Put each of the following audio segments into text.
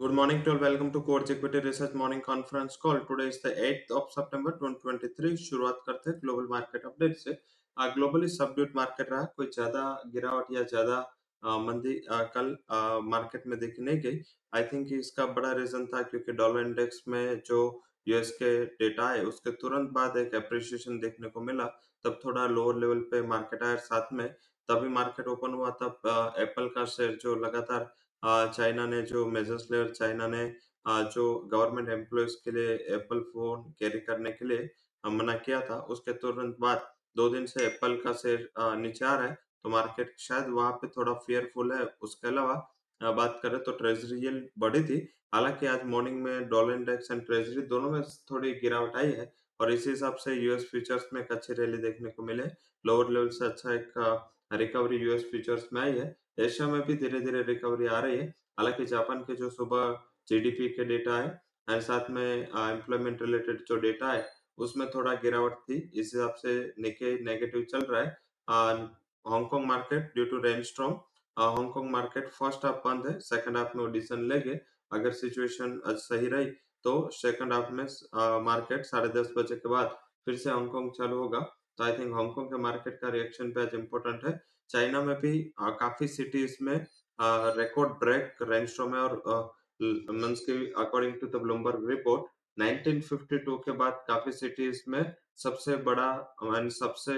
Good morning to all. Welcome to Coach Equity Research Morning Conference Call. Today is the 8th of September 2023. शुरुआत करते हैं global market update से globally subdued market रहा कोई ज़्यादा गिरावट या ज़्यादा मंदी कल मार्केट में देखी नहीं गई आई थिंक इसका बड़ा रीजन था क्योंकि डॉलर इंडेक्स में जो यूएस के डेटा है उसके तुरंत बाद एक अप्रिसिएशन देखने को मिला तब थोड़ा लोअर लेवल पे मार्केट आया साथ में तभी मार्केट ओपन हुआ तब एप्पल का शेयर जो लगातार चाइना ने जो मेजर्स लिया और चाइना ने जो गवर्नमेंट एम्प्लॉयज़ के लिए एप्पल फ़ोन कैरी करने के लिए मना किया था, उसके तुरंत बाद दो दिन से एप्पल का शेयर नीचे आ रहा है तो मार्केट शायद वहाँ पे थोड़ा फेयरफुल है। उसके अलावा बात करें तो ट्रेजरी यील्ड बढ़ी थी, हालाँकि आज मॉर्निंग में डॉलर इंडेक्स एंड ट्रेजरी दोनों में थोड़ी गिरावट आई है, और इसी हिसाब से यूएस फ्यूचर्स में एक अच्छी रैली देखने को मिले। लोअर लेवल से अच्छा एक रिकवरी यूएस फ्यूचर्स में आई है एशिया में भी धीरे-धीरे रिकवरी आ रही है। हालाँकि जापान के जो सुबह जीडीपी के डेटा है एंड साथ में एम्प्लॉयमेंट रिलेटेड जो डेटा है, उसमें थोड़ा गिरावट थी। इस हिसाब से निक्केई नेगेटिव चल रहा है। Hong Kong market due to rain storm uh, Hong Kong market first half बंद है, सेकंड हाफ़ में वो डिसीज़न लेंगे। अगर सिचुएशन सही रही तो सेकंड हाफ़ में मार्केट 10:30 बजे के बाद फिर से हांगकांग चालू होगा। तो आई थिंक हांगकांग के मार्केट का रिएक्शन पे आज इम्पोर्टेंट है। चाइना में भी अ, काफ़ी सिटीज़ में रिकॉर्ड ब्रेक रेनस्टॉर्म है और मीन्स कि according to the Bloomberg report 1952 के बाद काफ़ी सिटीज़ में सबसे बड़ा एंड सबसे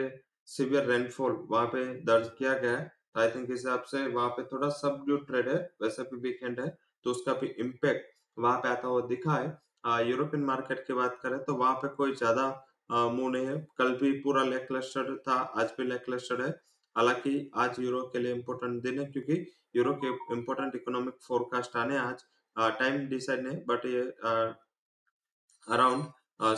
सीवियर रेनफॉल वहाँ पे दर्ज किया गया है। तो आई थिंक इस हिसाब से वहाँ पे थोड़ा सबड्यूड ट्रेड है, वैसे भी वीकेंड है, तो उसका भी इम्पेक्ट वहाँ पे आता हुआ दिखा है। यूरोपियन मार्केट की बात करें तो वहाँ पे कोई ज़्यादा नहीं है। कल भी पूरा लैकलस्टर था, आज भी लैकलस्टर है। हालाँकि आज यूरो के लिए इम्पोर्टेंट दिन है क्योंकि यूरो के इम्पोर्टेंट इकोनॉमिक फोरकास्ट आने आज। टाइम डिसाइड नहीं बट ये अराउंड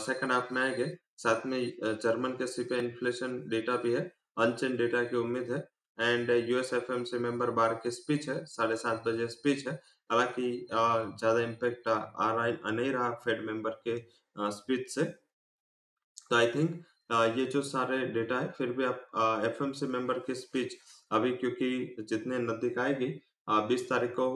सेकंड हाफ़ में आएँगे। साथ में जर्मन के सीपीआई इन्फ्लेशन डेटा भी है, अनचेंज डेटा की उम्मीद है and US FMC member Barr की स्पीच है, 7:30 बजे स्पीच है। हालाँकि ज़्यादा इम्पेक्ट आ रहा नहीं रहा फेड मेंबर के स्पीच से। तो आई थिंक ये जो सारे डेटा है फिर भी आप एफ़ एम सी मेंबर की स्पीच अभी क्योंकि जितने नज़दीक आएगी बीस तारीख को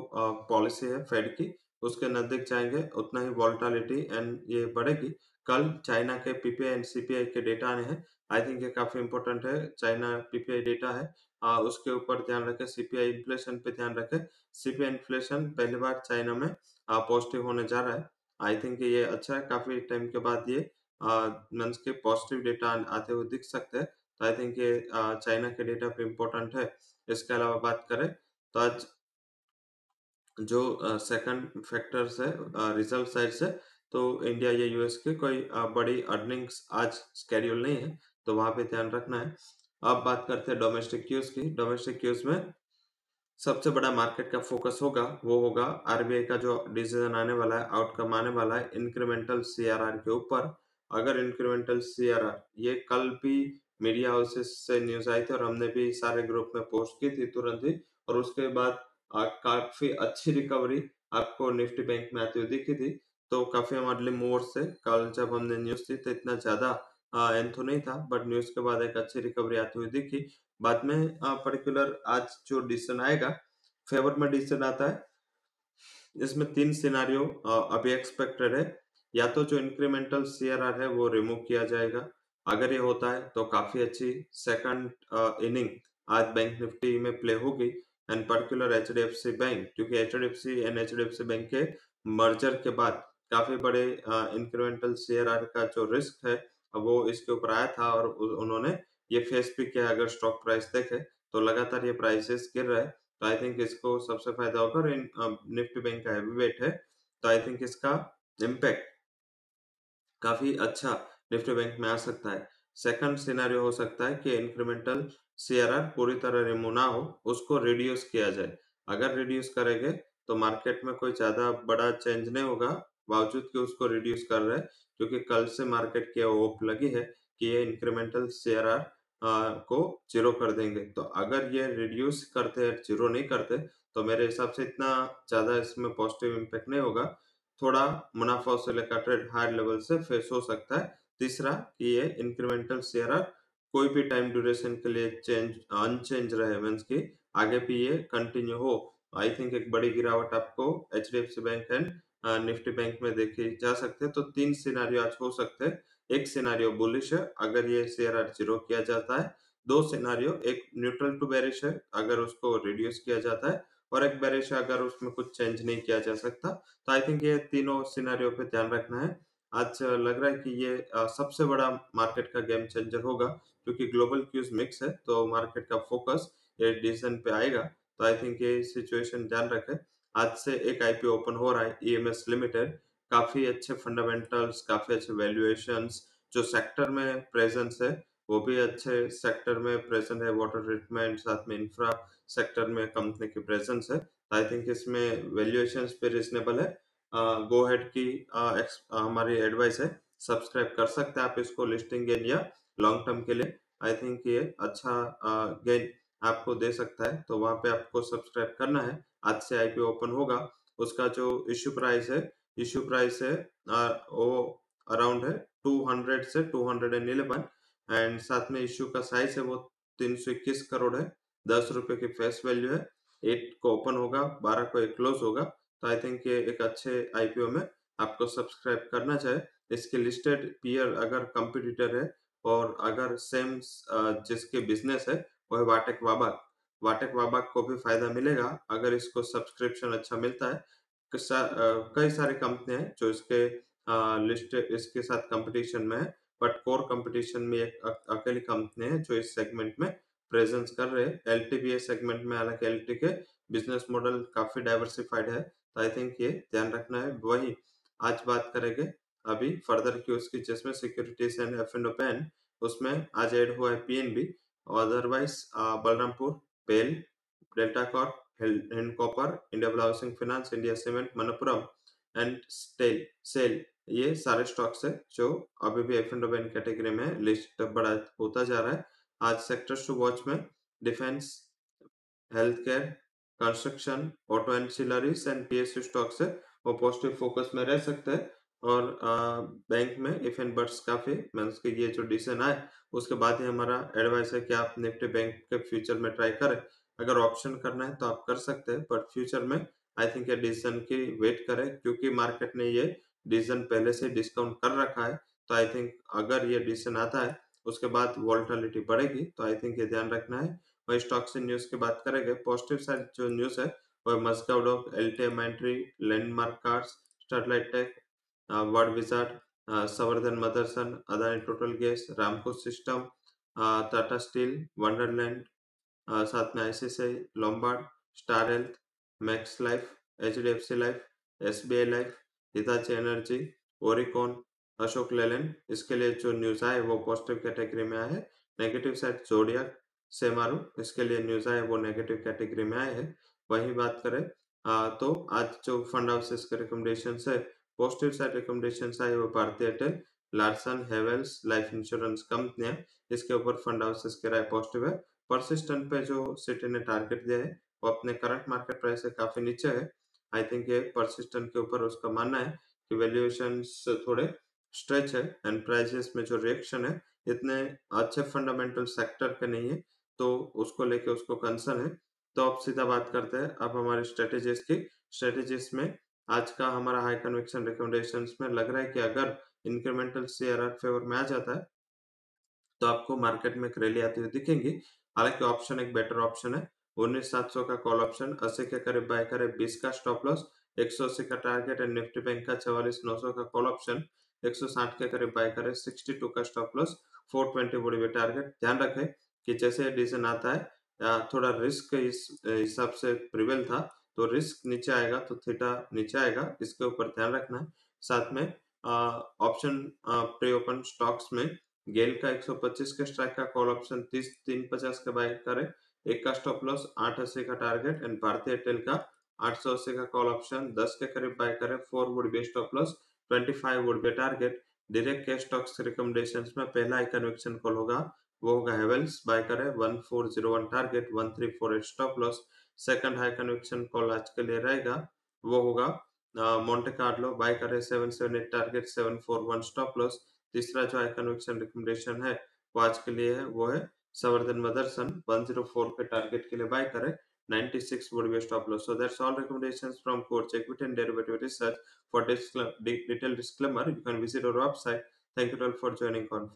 पॉलिसी है फेड की उसके नज़दीक जाएँगे उतना ही वॉल्टालिटी एंड ये बढ़ेगी। कल चाइना के पीपीआई एंड सीपीआई के डेटा आने हैं। आई थिंक ये काफ़ी इंपॉर्टेंट है चाइना पीपीआई डेटा है। अ, उसके ऊपर ध्यान रखें सीपीआई इन्फ्लेशन पे ध्यान रखें। सीपीआई इन्फ्लेशन पहली बार चाइना में पॉजिटिव होने जा रहा है। आई थिंक ये अच्छा है काफ़ी टाइम के बाद ये मीन्स के पॉजिटिव डेटा आते हुए दिख सकते हैं। तो आई थिंक ये अ, चाइना के डेटा पे इम्पोर्टेंट है। इसके अलावा बात करें तो आज जो सेकंड फैक्टर्स है रिज़ल्ट साइड से तो इंडिया या यूएस के कोई अ, बड़ी अर्निंग्स आज स्केड्यूल नहीं है तो वहाँ पे ध्यान रखना है। अब बात करते हैं डोमेस्टिक क्यूज की। डोमेस्टिक क्यूज में सबसे बड़ा मार्केट का फोकस होगा वो होगा आरबीआई का जो डिसीज़न आने वाला है आउटकम आने वाला है इंक्रीमेंटल सीआरआर के ऊपर। अगर इंक्रीमेंटल सीआरआर ये कल भी मीडिया हाउसेस से न्यूज़ आई थी और हमने भी सारे ग्रुप में पोस्ट की थी तुरंत ही और उसके बाद काफ़ी अच्छी रिकवरी आपको निफ्टी बैंक में आती हुई दिखी थी। तो काफ़ी हमारे मूवर से कल जब हमने न्यूज़ थी तो इतना ज़्यादा एंथो नहीं था बट न्यूज़ के बाद एक अच्छी रिकवरी आती हुई दिखी। बाद में पर्टिकुलर आज जो डिसीज़न आएगा फेवर में डिसीज़न आता है। इसमें तीन सिनारियो अभी एक्सपेक्टेड है। या तो जो इंक्रीमेंटल सीआरआर है वो रिमूव किया जाएगा। अगर ये होता है तो काफ़ी अच्छी सेकंड इनिंग आज बैंक निफ्टी में प्ले होगी and particular H D F C bank क्योंकि H D F C and H D F C bank के मर्जर के बाद काफ़ी बड़े इंक्रीमेंटल सीआरआर का जो रिस्क है वो इसके ऊपर आया था और उन्होंने ये फेस भी किया अगर स्टॉक प्राइस देखे तो लगातार ये प्राइसेस गिर रहा तो आई थिंक इसको सबसे फ़ायदा होगा निफ्टी बैंक का हैवी वेट है तो आई थिंक इसका इम्पैक्ट काफ़ी अच्छा निफ्टी बैंक में आ सकता है। सेकंड सिनेरियो हो सकता है कि इंक्रीमेंटल सीआरआर पूरी तरह रिमूव ना हो, उसको रिड्यूस किया जाए। अगर रिड्यूस करेंगे तो मार्केट में कोई ज़्यादा बड़ा चेंज नहीं होगा, बावजूद कि उसको रिड्यूस कर रहे क्योंकि कल से मार्केट की होप लगी है कि ये इंक्रीमेंटल सीआरआर को ज़ीरो कर देंगे। तो अगर ये रिड्यूस करते हैं ज़ीरो नहीं करते तो मेरे हिसाब से इतना ज़्यादा इसमें पॉजिटिव इम्पैक्ट नहीं होगा। थोड़ा मुनाफा से लेकर ट्रेड हाई लेवल से फेस हो सकता है। तीसरा कि ये इंक्रीमेंटल शेयर कोई भी टाइम ड्यूरेशन के लिए चेंज अनचेंज रहे मीन्स की आगे भी ये कंटिन्यू हो। आई थिंक एक बड़ी गिरावट आपको HDFC bank and Nifty bank में देखी जा सकते हैं। तो तीन सिनारियो आज हो सकते हैं। एक सिनारियो बुलिश है, अगर ये शेयर ज़ीरो किया जाता है। दो सिनारियो एक न्यूट्रल टू बेरिश है, अगर उसको रिड्यूस किया जाता है। और एक बेरिश अगर उसमें कुछ चेंज नहीं किया जा सकता तो आई थिंक ये तीनों सिनारियो पे ध्यान रखना है। आज लग रहा है कि ये सबसे बड़ा मार्केट का गेम चेंजर होगा, क्योंकि ग्लोबल क्यूज मिक्स है तो मार्केट का फोकस ये डिसीज़न पे आएगा। तो आई थिंक ये सिचुएशन ध्यान रखें। आज से एक आईपीओ ओपन हो रहा है ईएमएस लिमिटेड काफ़ी अच्छे फंडामेंटल्स काफ़ी अच्छे वैल्यूएशंस जो सेक्टर में प्रेजेंस है वो भी अच्छे सेक्टर में प्रेजेंट है वाटर ट्रीटमेंट साथ में इंफ्रा सेक्टर में कंपनी की प्रेजेंस है। आई थिंक इसमें वैल्यूएशंस भी रिजनेबल है। गो uh, हेड की uh, हमारी एडवाइस है। सब्सक्राइब कर सकते हैं आप इसको लिस्टिंग गेन या लॉन्ग टर्म के लिए। आई थिंक ये अच्छा गेन uh, आपको दे सकता है। तो वहाँ पे आपको सब्सक्राइब करना है। आज से आईपीओ ओपन होगा। उसका जो इश्यू प्राइस है इश्यू प्राइस है वो अराउंड है 200 से 211 एंड साथ में इश्यू का साइज़ है वो 321 करोड़ है। दस रुपए की फेस वैल्यू है। एट को ओपन होगा, बारह को एक क्लोज होगा। तो आई थिंक ये एक अच्छे आईपीओ में आपको सब्सक्राइब करना चाहिए। इसके लिस्टेड पीयर अगर कंपिटिटर है और अगर सेम जिसके बिज़नेस है, वो है वाटेक वाबाक। वाटेक वाबाक को भी फ़ायदा मिलेगा अगर इसको सब्सक्रिप्शन अच्छा मिलता है। कई सारी कंपनी है जो इसके लिस्ट, इसके साथ कंपटीशन में है। बट कोर कंपटीशन में एक अकेली कंपनी है जो इस सेगमेंट में प्रेजेंस कर रहे हैं। एल सेगमेंट में हालाँकि एल के बिज़नेस मॉडल काफ़ी डाइवर्सिफाइड है तो आई थिंक ये ध्यान रखना है। वही आज बात करेंगे अभी फर्दर की उसकी, जिसमें securities and F and ban, उसमें आज एड हुआ है P N PNB otherwise Balrampur, pail, Delta Corp Hind copper, India housing finance India cement, Manappuram, and stele, SAIL. ये सारे स्टॉक्स है जो अभी भी एफ़ एंड कैटेगरी में लिस्ट बड़ा होता जा रहा है। आज सेक्टर्स टू वॉच में defence health care construction auto ancillaries and PSU stocks है वो पॉजिटिव फोकस में रह सकते हैं। और आ, बैंक में इफ़ एंड बट्स काफ़ी मीन्स के ये जो डिसीज़न आए उसके बाद ही हमारा एडवाइस है कि आप निफ्टी बैंक के फ्यूचर में ट्राई करें। अगर ऑप्शन करना है तो आप कर सकते हैं बट फ्यूचर में आई थिंक ये डिसीज़न की वेट करें क्योंकि मार्केट ने ये डिसीज़न पहले से डिस्काउंट कर रखा है तो आई थिंक अगर ये डिसीज़न आता है, उसके बाद वॉल्टिलिटी बढ़ेगी तो आई थिंक ये ध्यान रखना है। वही स्टॉक्स एंड न्यूज़ की बात करेंगे पॉजिटिव साइड जो न्यूज़ है, वह मस्काउड of L T M entry landmark cars Sterlite tech word wizard Samvardhana Motherson Adani total gas Ramco systems Tata steel wonderland साथ में ICICI Lombard star health max life H D F C life S B I life Hitachi energy ओरिकॉन Ashok Leyland इसके लिए जो news आए वो positive category में आए हैं। नेगेटिव साइड जोडिया सेमारू इसके लिए न्यूज़ आए वो नेगेटिव कैटेगरी में आए हैं। वही बात करें आ, तो आज जो फंड हाउसेस के रिकमेंडेशन है पॉजिटिव साइड रिकमेंडेशन आए वो Bharti Airtel Larsen Havells life insurance कंपनियाँ इसके ऊपर फंड हाउसेस के राय पॉजिटिव है। परसिस्टेंट पे जो सिटी ने टारगेट दिया है वो अपने करंट मार्केट प्राइस से काफ़ी नीचे है। आई थिंक ये परसिस्टेंट के ऊपर उसका मानना है कि वैल्यूएशन थोड़े स्ट्रेच है एंड प्राइसेस में जो रिएक्शन है, इतने अच्छे फंडामेंटल सेक्टर के नहीं है तो उसको लेके उसको कंसर्न है। तो अब सीधा बात करते हैं, अब हमारे स्ट्रेटेजीज की। स्ट्रेटेजीज में आज का हमारा हाई कन्विक्शन रिकमेंडेशन में लग रहा है कि अगर इंक्रीमेंटल शेयर फेवर में आ जाता है तो आपको मार्केट में एक रैली आती हुई दिखेंगी। हालाँकि ऑप्शन एक बेटर ऑप्शन है उन्नीस सात सौ का कॉल ऑप्शन अस्सी के करीब बाय बीस का स्टॉप लॉस एक सौ अस्सी का टारगेट निफ्टी बैंक का चवालीस, नौ सौ का कॉल ऑप्शन एक सौ साठ के करीब बाय करे सिक्सटी टू का स्टॉप लॉस ट्वेंटी टारगेट ध्यान रखें कि जैसे डिसीज़न आता है थोड़ा रिस्क इस, हिसाब से प्रिवेल था तो रिस्क नीचे आएगा तो थीटा नीचे आएगा, इसके ऊपर ध्यान रखना है। साथ में ऑप्शन प्री ओपन स्टॉक्स में गेल का 125 के स्ट्राइक का कॉल ऑप्शन तीस, तीन पचास का बाय करे एक का स्टॉप लॉस आठ अस्सी का टारगेट एंड भारतीय एयरटेल का आठ सौ अस्सी का कॉल ऑप्शन दस के करीब बाय करे four would be stop loss twenty five would be target direct cash stocks recommendation में पहला ही कन्वेक्शन कॉल होगा? वो होगा हेवेल्स बाय करे one four zero one target one three four eight stop loss second high conviction call आज के लिए रहेगा? वो होगा मोन्टे कार्लो बाय करे seven seven eight target seven four one stop loss तीसरा जो हाई कन्वेक्शन रिकमेंडेशन है, वो आज के लिए है, वो है संवर्धन मदरसन 104 के टारगेट के लिए बाय करें 96 would be a stop loss. So that's all recommendations from Coach Equity and Derivative Research. For detailed disclaimer, you can visit our website. Thank you all for joining conference.